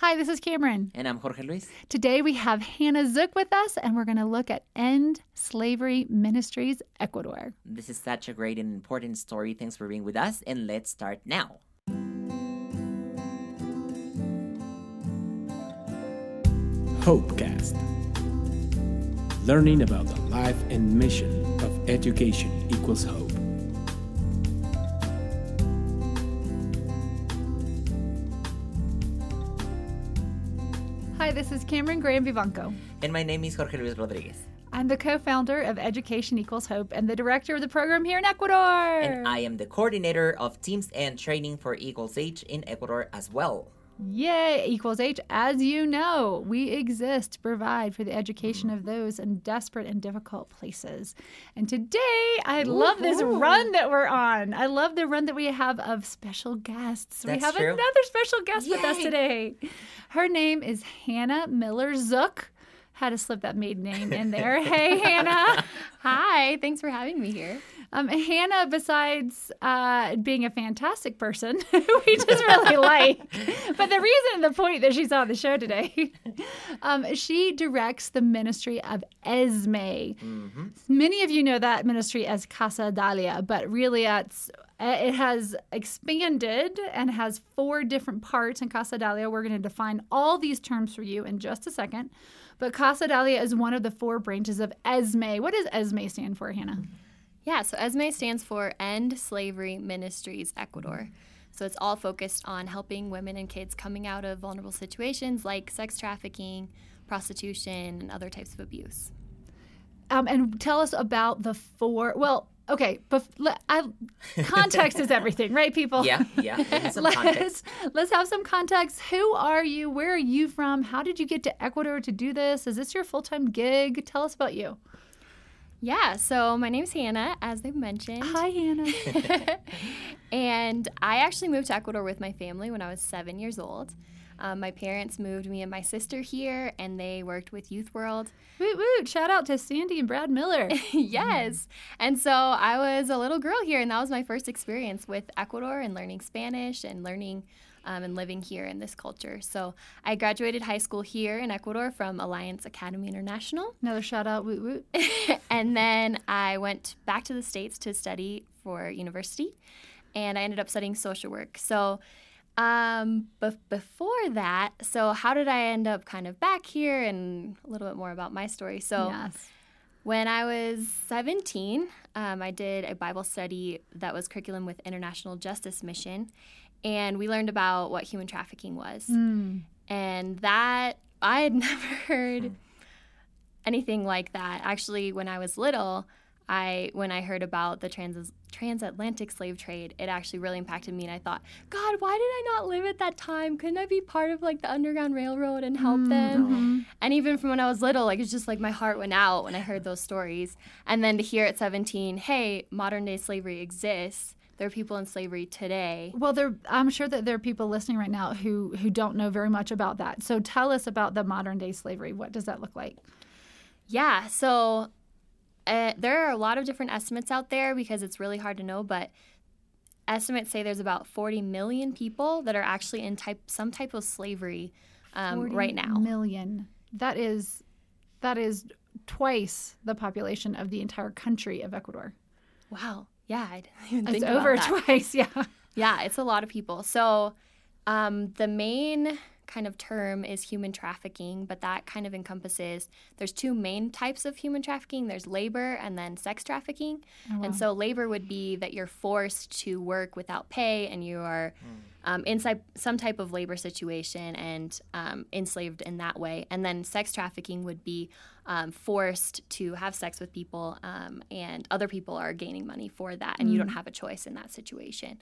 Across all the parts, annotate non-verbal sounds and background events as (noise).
Hi, this is Cameron. And I'm Jorge Luis. Today we have Hannah Zook with us, and we're going to look at End Slavery Ministries Ecuador. This is such a great and important story. Thanks for being with us, and let's start now. Hopecast. Learning about the life and mission of education equals hope. Hi, this is Cameron Graham Vivanco. And my name is Jorge Luis Rodriguez. I'm the co founder of Education Equals Hope and the director of the program here in Ecuador. And I am the coordinator of teams and training for Equals H in Ecuador as well. Yay, equals H. As you know, we exist to provide for the education of those in desperate and difficult places. And today, I love this run that we're on. I love the run that we have of special guests. That's we have true. another special guest with us today. Her name is Hannah Miller Zook. Had to slip that maiden name in there. (laughs) hey, Hannah. (laughs) Hi, thanks for having me here. Um, Hannah, besides uh, being a fantastic person, who (laughs) we just really like, but the reason and the point that she's on the show today, (laughs) um, she directs the ministry of Esme. Many of you know that ministry as Casa Dalia, but really it's it has expanded and has four different parts in Casa Dalia. We're going to define all these terms for you in just a second. But Casa Dalia is one of the four branches of Esme. What does Esme stand for, Hannah? Yeah, so ESME stands for End Slavery Ministries Ecuador. So it's all focused on helping women and kids coming out of vulnerable situations like sex trafficking, prostitution, and other types of abuse. Um, and tell us about the four. Well, okay, but I, (laughs) context is everything, right, people? Yeah, yeah. we need some (laughs) context. let's let's have some context. Who are you? Where are you from? How did you get to Ecuador to do this? Is this your full time gig? Tell us about you. Yeah, so my name's Hannah, as they've mentioned. Hi, Hannah. (laughs) (laughs) and I actually moved to Ecuador with my family when I was seven years old. Um, my parents moved me and my sister here, and they worked with Youth World. woot woot! Shout out to Sandy and Brad Miller. (laughs) yes. And so I was a little girl here, and that was my first experience with Ecuador and learning Spanish and learning um, and living here in this culture. So I graduated high school here in Ecuador from Alliance Academy International. (laughs) Another shout out, woot woot. (laughs) and then I went back to the States to study for university, and I ended up studying social work. So um, but before that, so how did I end up kind of back here and a little bit more about my story? So yes. when I was 17, um, I did a Bible study that was curriculum with International Justice Mission, and we learned about what human trafficking was. Mm. And that, I had (laughs) never heard anything like that. Actually, when I was little, I when I heard about the trans transatlantic slave trade, it actually really impacted me, and I thought, God, why did I not live at that time? Couldn't I be part of like the Underground Railroad and help them? And even from when I was little, like it's just like my heart went out when I heard those stories. And then to hear at 17, hey, modern day slavery exists. There are people in slavery today. Well, there. I'm sure that there are people listening right now who who don't know very much about that. So tell us about the modern day slavery. What does that look like? Yeah, so uh, there are a lot of different estimates out there because it's really hard to know, but estimates say there's about 40 million people that are actually in type some type of slavery um, 40 right now. Million. That is that is twice the population of the entire country of Ecuador. Wow. Yeah, I didn't even It's think about over that. twice, (laughs) yeah. Yeah, it's a lot of people. So um, the main kind of term is human trafficking, but that kind of encompasses there's two main types of human trafficking. There's labor and then sex trafficking. And so labor would be that you're forced to work without pay and you are um, inside some type of labor situation and um, enslaved in that way. And then sex trafficking would be um, forced to have sex with people, um, and other people are gaining money for that, and you don't have a choice in that situation.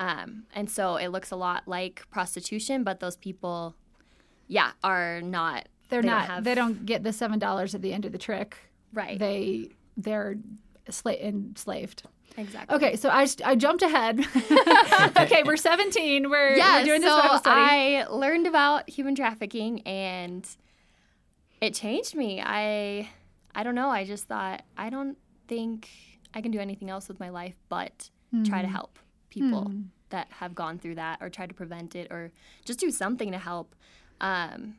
Um, and so it looks a lot like prostitution, but those people, yeah, are not. They're they don't not have- they don't get the seven dollars at the end of the trick. Right. They they're sla- enslaved. Exactly. Okay, so I, I jumped ahead. (laughs) okay, we're 17. We're, yeah, we're doing this so Bible study. I learned about human trafficking and it changed me. I I don't know. I just thought I don't think I can do anything else with my life but try to Hmm. help people that have gone through that or try to prevent it or just do something to help. Um,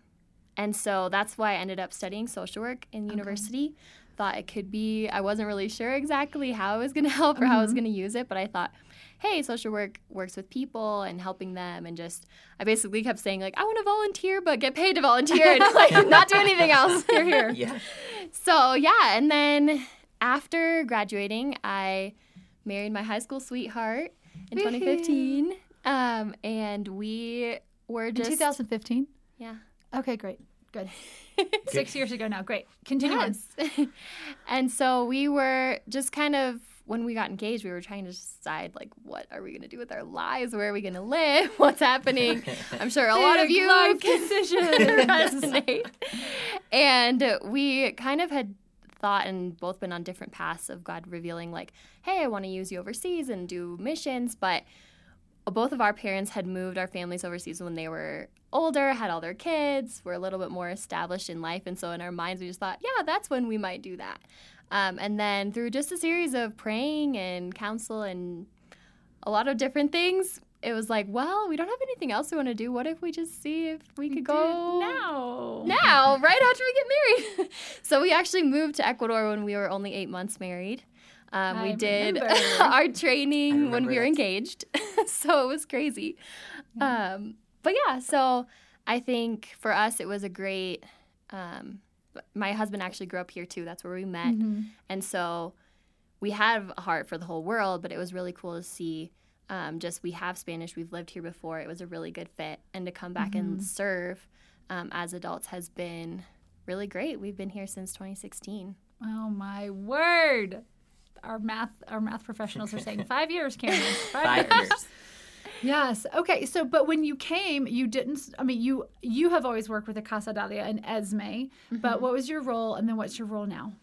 and so that's why I ended up studying social work in university. Thought it could be, I wasn't really sure exactly how I was going (laughs) to help or how I was going to use it, but I thought, hey, social work works with people and helping them. And just, I basically kept saying, like, I want to volunteer, but get paid to volunteer and (laughs) like not do anything else. (laughs) You're here. Yeah. So, yeah. And then after graduating, I married my high school sweetheart in 2015. Um, and we were In just. 2015. Yeah. Okay, great. Good. (laughs) Six years ago now. Great. Continue on. Yes. (laughs) and so we were just kind of when we got engaged, we were trying to decide like what are we going to do with our lives? Where are we going to live? (laughs) What's happening? I'm sure a lot of you life decisions. resonate. and we kind of had thought and both been on different paths of God revealing like, hey, I want to use you overseas and do missions, but both of our parents had moved our families overseas when they were older, had all their kids, were a little bit more established in life. And so in our minds, we just thought, yeah, that's when we might do that. Um, and then through just a series of praying and counsel and a lot of different things, it was like, well, we don't have anything else we want to do. What if we just see if we could go now. now, (laughs) right after we get married? (laughs) so we actually moved to Ecuador when we were only eight months married. Um, we did (laughs) our training when we were engaged. so it was crazy. Um, but yeah, so I think for us, it was a great. Um, my husband actually grew up here too. That's where we met. Mhm. And so we have a heart for the whole world, but it was really cool to see. Um, just we have Spanish, we've lived here before. It was a really good fit, and to come back and serve um, as adults has been really great. We've been here since 2016. Oh my word. Our math our math professionals are saying (laughs) five years, Karen. Five, Five years. Yes. Okay. So, but when you came, you didn't. I mean, you you have always worked with the Casa Dalia and Esme. But mm-hmm. what was your role, and then what's your role now?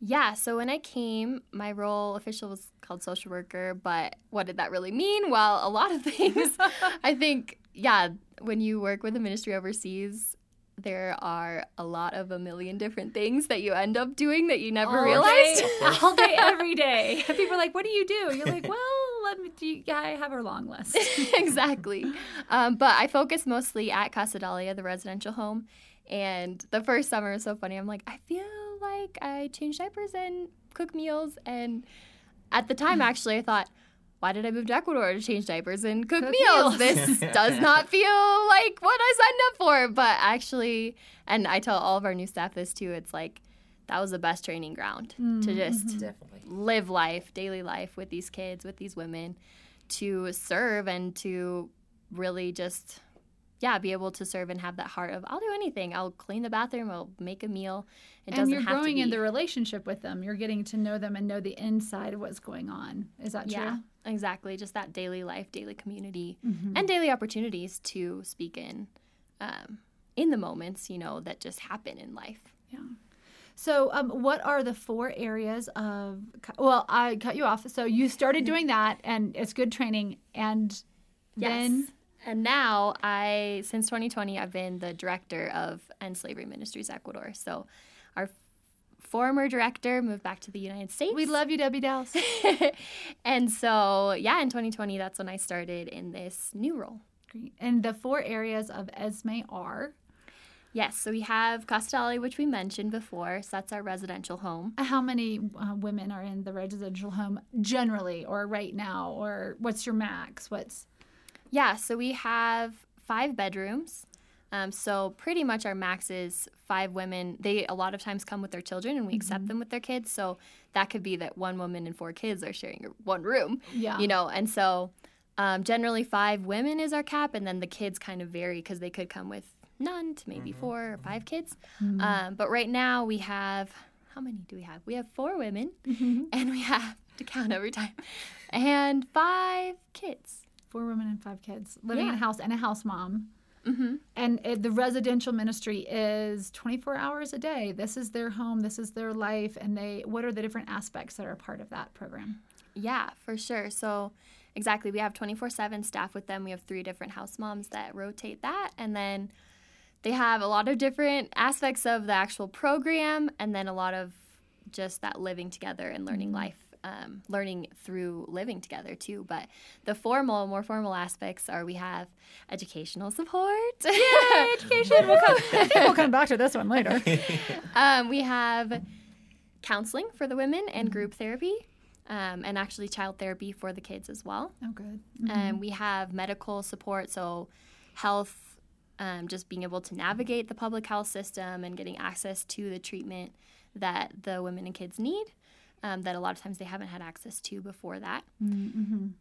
Yeah, so when I came, my role official was called social worker, but what did that really mean? Well, a lot of (laughs) things. I think, yeah, when you work with a ministry overseas, there are a lot of a million different things that you end up doing that you never All realized. day, (laughs) all day, every day. People are like, "What do you do?" You're like, "Well, let me." Do you, I have a long list. (laughs) exactly. Um, but I focus mostly at Casa Dalia, the residential home. And the first summer was so funny. I'm like, I feel like I change diapers and cook meals. And at the time, (laughs) actually, I thought, why did I move to Ecuador to change diapers and cook, Cook meals? meals. This (laughs) does not feel like what I signed up for. But actually, and I tell all of our new staff this too, it's like that was the best training ground to just Definitely. live life, daily life with these kids, with these women, to serve and to really just, yeah, be able to serve and have that heart of I'll do anything. I'll clean the bathroom. I'll make a meal. It and doesn't you're have growing to in the relationship with them. You're getting to know them and know the inside of what's going on. Is that yeah, true? exactly. Just that daily life, daily community, Mm-hmm. and daily opportunities to speak in, um, in the moments you know that just happen in life. Yeah. So, um, what are the four areas of? Well, I cut you off. So you started doing that, and it's good training. And then, And now I, since 2020, I've been the director of End Slavery Ministries Ecuador. So our former director moved back to the United States. we love you, Debbie Dallas. (laughs) and so, yeah, in 2020, that's when I started in this new role. Great. And the four areas of Esme are Yes, so we have Casa Dalia, which we mentioned before. So that's our residential home. how many uh, women are in the residential home generally, or right now, or what's your max? What's Yeah, so we have five bedrooms. Um, so pretty much our max is five women. They a lot of times come with their children, and we accept them with their kids. So that could be that one woman and four kids are sharing one room. Yeah. You know, and so um, generally five women is our cap, and then the kids kind of vary because they could come with none to maybe four or five kids. Um, but right now we have how many do we have? We have four women, (laughs) and we have to count every time, and five kids. four women and five kids living in a house and a house mom? Mm-hmm. And it, the residential ministry is 24 hours a day. This is their home. This is their life. And they, what are the different aspects that are part of that program? Yeah, for sure. So, exactly, we have 24 7 staff with them. We have three different house moms that rotate that. And then they have a lot of different aspects of the actual program and then a lot of just that living together and learning life um, learning through living together too. But the formal, more formal aspects are we have educational support. Yay, (laughs) education. we'll, come, I think we'll come back to this one later. (laughs) um, we have counseling for the women and group therapy. Um, and actually child therapy for the kids as well. Oh, good. And we have medical support, so health, um, just being able to navigate the public health system and getting access to the treatment that the women and kids need. Um, that a lot of times they haven't had access to before that.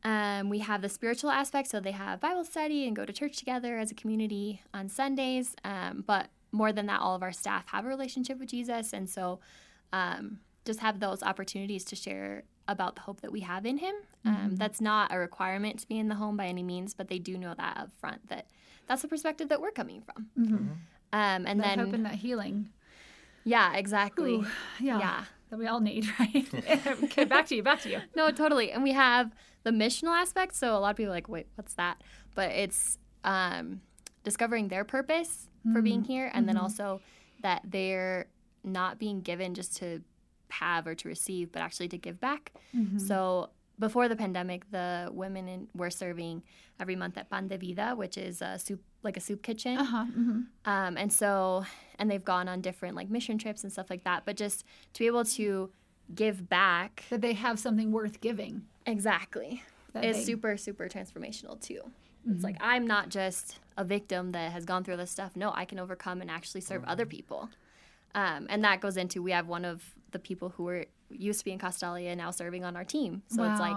Um, we have the spiritual aspect, so they have Bible study and go to church together as a community on Sundays. Um, but more than that, all of our staff have a relationship with Jesus, and so um, just have those opportunities to share about the hope that we have in Him. Um, that's not a requirement to be in the home by any means, but they do know that up front that that's the perspective that we're coming from. Mm-hmm. Mm-hmm. Um, and That then, hope and that healing. yeah, exactly. Ooh, yeah. Yeah. That we all need, (laughs) right? (laughs) okay, back to you. Back to you. No, totally. And we have the missional aspect. So a lot of people are like, wait, what's that? But it's um, discovering their purpose for being mm-hmm. here, and then also that they're not being given just to have or to receive, but actually to give back. So before the pandemic, the women in, were serving every month at Pan de Vida, which is a soup, like a soup kitchen. Uh huh. hmm Um, and so, and they've gone on different like mission trips and stuff like that. But just to be able to give back That they have something worth giving. exactly is they- super, super transformational too. It's like I'm not just a victim that has gone through this stuff. No, I can overcome and actually serve other people. Um, and that goes into we have one of the people who were used to be in Casa Dalia now serving on our team. So it's like,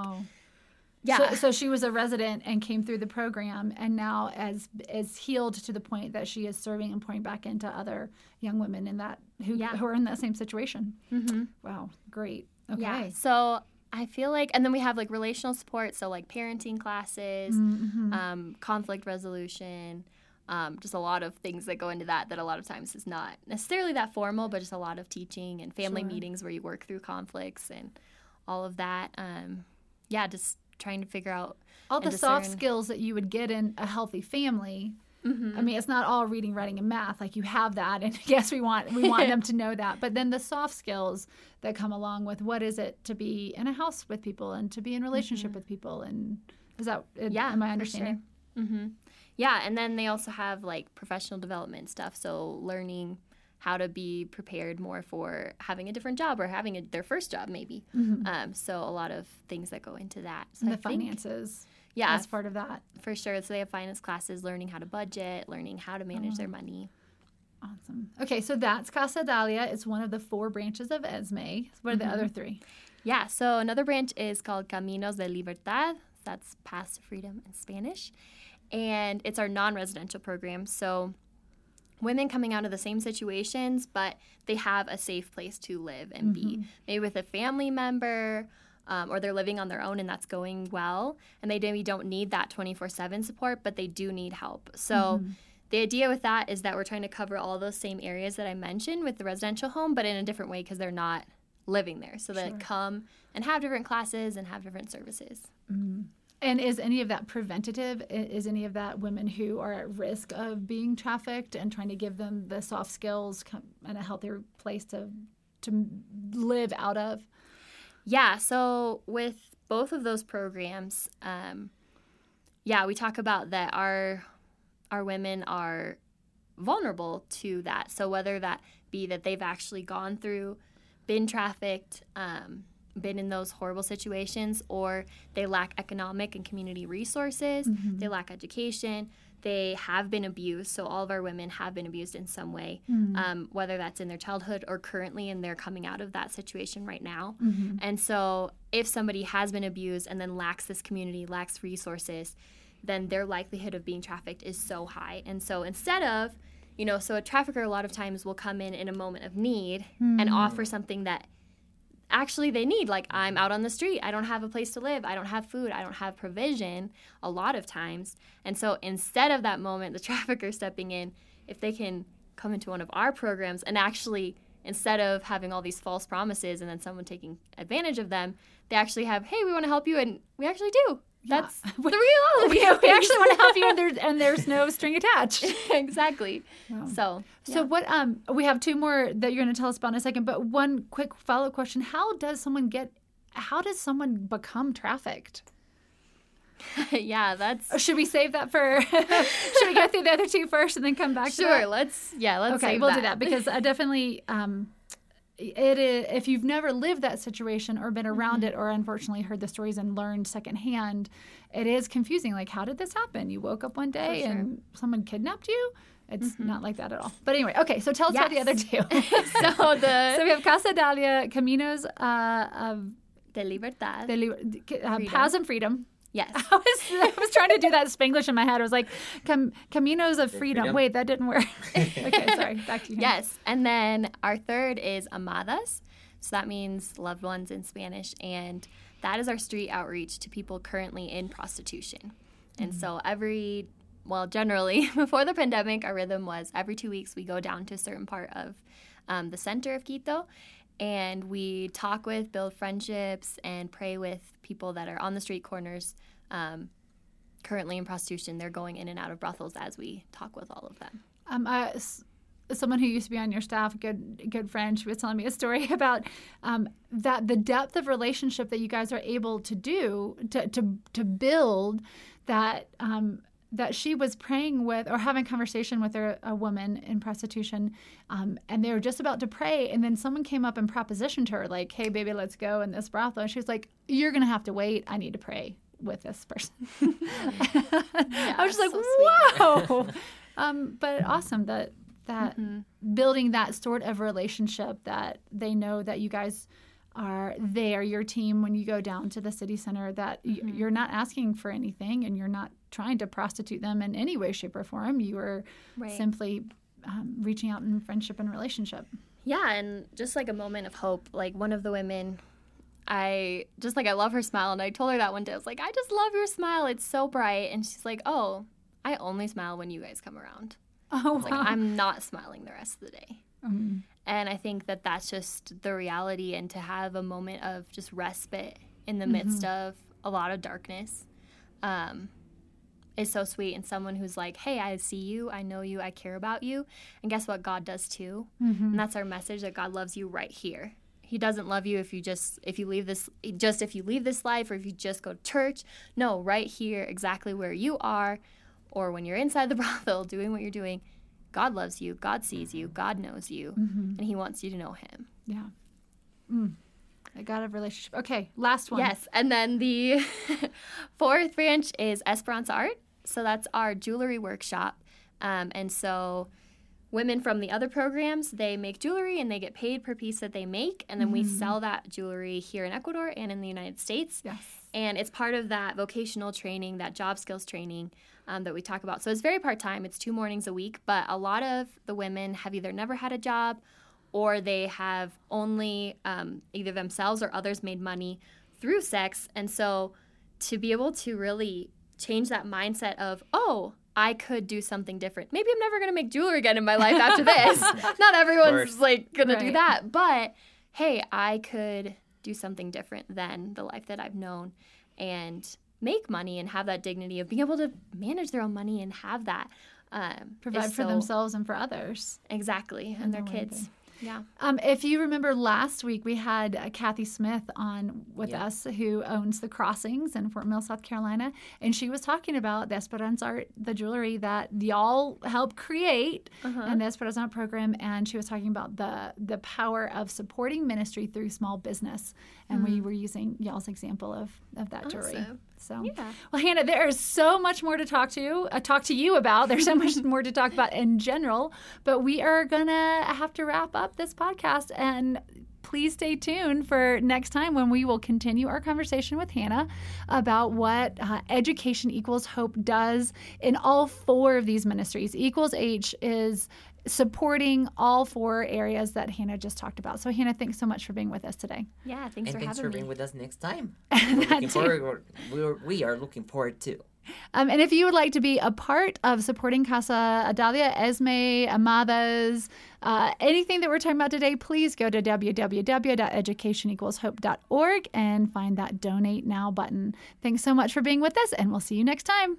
yeah, So, so she was a resident and came through the program, and now as is healed to the point that she is serving and pouring back into other young women in that who Yeah. who are in that same situation. mm-hmm. Wow, great. Okay. Yeah. So I feel like, and then we have like relational support, so like parenting classes, Mm-hmm. um, conflict resolution, um, just a lot of things that go into that. That a lot of times is not necessarily that formal, but just a lot of teaching and family Sure. meetings where you work through conflicts and all of that. Um, yeah, just trying to figure out All the soft skills that you would get in a healthy family. Mm-hmm. I mean, it's not all reading, writing, and math. Like you have that, and (laughs) yes, we want we want them to know that. But then the soft skills that come along with what is it to be in a house with people and to be in relationship with people, and is that Mm-hmm. Yeah, Am I understanding? hmm Yeah, and then they also have like professional development stuff. So learning how to be prepared more for having a different job or having a, their first job, maybe. Mm-hmm. Um, so a lot of things that go into that. So And I the think- finances. yeah, as part of that. for sure. So they have finance classes, learning how to budget, learning how to manage their mm-hmm. money. Awesome. Okay, so that's Casa Dalia. It's one of the four branches of ESME. What are the mm-hmm. other three? Yeah, so another branch is called Caminos de Libertad. That's Paths to Freedom in Spanish. And it's our non residential program. So women coming out of the same situations, but they have a safe place to live and be, mm-hmm. maybe with a family member. Um, or they're living on their own and that's going well, and they maybe don't need that 24 7 support, but they do need help. So, mm-hmm. the idea with that is that we're trying to cover all those same areas that I mentioned with the residential home, but in a different way because they're not living there. So they come and have different classes and have different services. Mm-hmm. And is any of that preventative? Is any of that women who are at risk of being trafficked and trying to give them the soft skills and a healthier place to to live out of? Yeah, so with both of those programs, um, yeah, we talk about that our our women are vulnerable to that. So whether that be that they've actually gone through, been trafficked, um, been in those horrible situations, or they lack economic and community resources, mm-hmm. they lack education, they have been abused. So all of our women have been abused in some way, mm. um, whether that's in their childhood or currently, and they're coming out of that situation right now. Mm-hmm. And so if somebody has been abused and then lacks this community, lacks resources, then their likelihood of being trafficked is so high. And so instead of, you know, so a trafficker a lot of times will come in in a moment of need and mm. offer something that actually they need. Like, I'm out on the street, I don't have a place to live, I don't have food, I don't have provision a lot of times. And so instead of that moment, (laughs) the trafficker stepping in, if they can come into one of our programs and actually instead of having all these false promises and then someone taking advantage of them, they actually have, hey, we want to help you, and we actually do. That's (laughs) the reality. we, we actually want to help you, and there's (laughs) and there's no string attached. (laughs) exactly. So, So what? Um, we have two more that you're going to tell us about in a second. But one quick follow up question: How does someone get how does someone become trafficked? yeah, that's should we save that for? should we go through the other two first and then come back? to sure. that? Let's yeah, let's okay, we'll do that because I definitely. Um, it is, if you've never lived that situation or been around it or unfortunately heard the stories and learned secondhand, it is confusing. Like, how did this happen? You woke up one day sure. and someone kidnapped you? It's not like that at all. But anyway, okay, so tell us about the other two. (laughs) (laughs) so the so we have Casa Dalia, Caminos uh, of de libertad. the Li- uh. Paths and Freedom. Yes. (laughs) I was, I was trying to do that Spanglish in my head. I was like, Cam- Caminos of freedom. freedom. Wait, that didn't work. (laughs) okay, sorry. Back to you. Yes. And then our third is amadas. So that means loved ones in Spanish. And that is our street outreach to people currently in prostitution. And so every, well, generally (laughs) before the pandemic, our rhythm was every two weeks we go down to a certain part of um, the center of Quito and we talk with, build friendships, and pray with people that are on the street corners. Um, currently in prostitution, they're going in and out of brothels as we talk with all of them. um, s- someone who used to be on your staff, good good friend, she was telling me a story (laughs) about um, that the depth of relationship that you guys are able to do to to, to build that. Um, that she was praying with or having conversation with a, a woman in prostitution um, and they were just about to pray and then someone came up and propositioned her like hey baby let's go in this brothel. And she was like you're gonna have to wait. I need to pray with this person. (laughs) I was just like so whoa. (laughs) Um, but awesome that that Mm-hmm. building that sort of relationship that they know that you guys are there your team when you go down to the city center that Mm-hmm. you're not asking for anything and you're not trying to prostitute them in any way shape or form you are Right. simply um, reaching out in friendship and relationship Yeah, and just like a moment of hope. Like one of the women, I just like I love her smile, and I told her that one day. I was like, I just love your smile. It's so bright. And she's like, Oh, I only smile when you guys come around. oh Like I'm not smiling the rest of the day. Mm. And I think that that's just the reality, and to have a moment of just respite in the midst of a lot of darkness. Um, is so sweet. And someone who's like hey i see you i know you i care about you. And guess what? God does too. And that's our message that god loves you right here. He doesn't love you if you just if you leave this just if you leave this life or if you just go to church. No right here exactly where you are or when you're inside the (laughs) brothel doing what you're doing god loves you god sees you god knows you and he wants you to know him. Yeah. Mm. i got a relationship. Okay last one. Yes, and then the (laughs) fourth branch is Esperanza Art. So that's our jewelry workshop, um, and so women from the other programs they make jewelry and they get paid per piece that they make, and then we sell that jewelry here in Ecuador and in the United States. yes And it's part of that vocational training, that job skills training um, that we talk about. So it's very part time, it's two mornings a week, but a lot of the women have either never had a job or they have only um, either themselves or others made money through sex. And so to be able to really change that mindset of, oh, I could do something different. Maybe I'm never going to make jewelry again in my life after this. (laughs) Not everyone's course. like going to do that. But hey, I could do something different than the life that I've known and make money and have that dignity of being able to manage their own money and have that. Um, provide for so- themselves and for others Exactly. And, their their way kids. Yeah. Um, if you remember last week, we had uh, Kathy Smith on with Yeah. us, who owns the Crossings in Fort Mill, South Carolina, and she was talking about the Esperanza Art, the jewelry that y'all helped create, in the Esperanza program. And she was talking about the the power of supporting ministry through small business, and we were using y'all's example of of that jewelry. So, Yeah. well, Hannah, there is so much more to talk to, uh, talk to you about. There's so much (laughs) more to talk about in general, but we are gonna have to wrap up this podcast and. Please stay tuned for next time when we will continue our conversation with Hannah about what uh, Education Equals Hope does in all four of these ministries. Equals H is supporting all four areas that Hannah just talked about. So, Hannah, thanks so much for being with us today. Yeah. Thanks and for thanks having for me. being with us next time. (laughs) We're looking forward. We're, we are looking forward to. Um, and if you would like to be a part of supporting Casa Adalia, Esme, Amadas, uh, anything that we're talking about today, please go to www.educationequalshope.org and find that donate now button. Thanks so much for being with us, and we'll see you next time.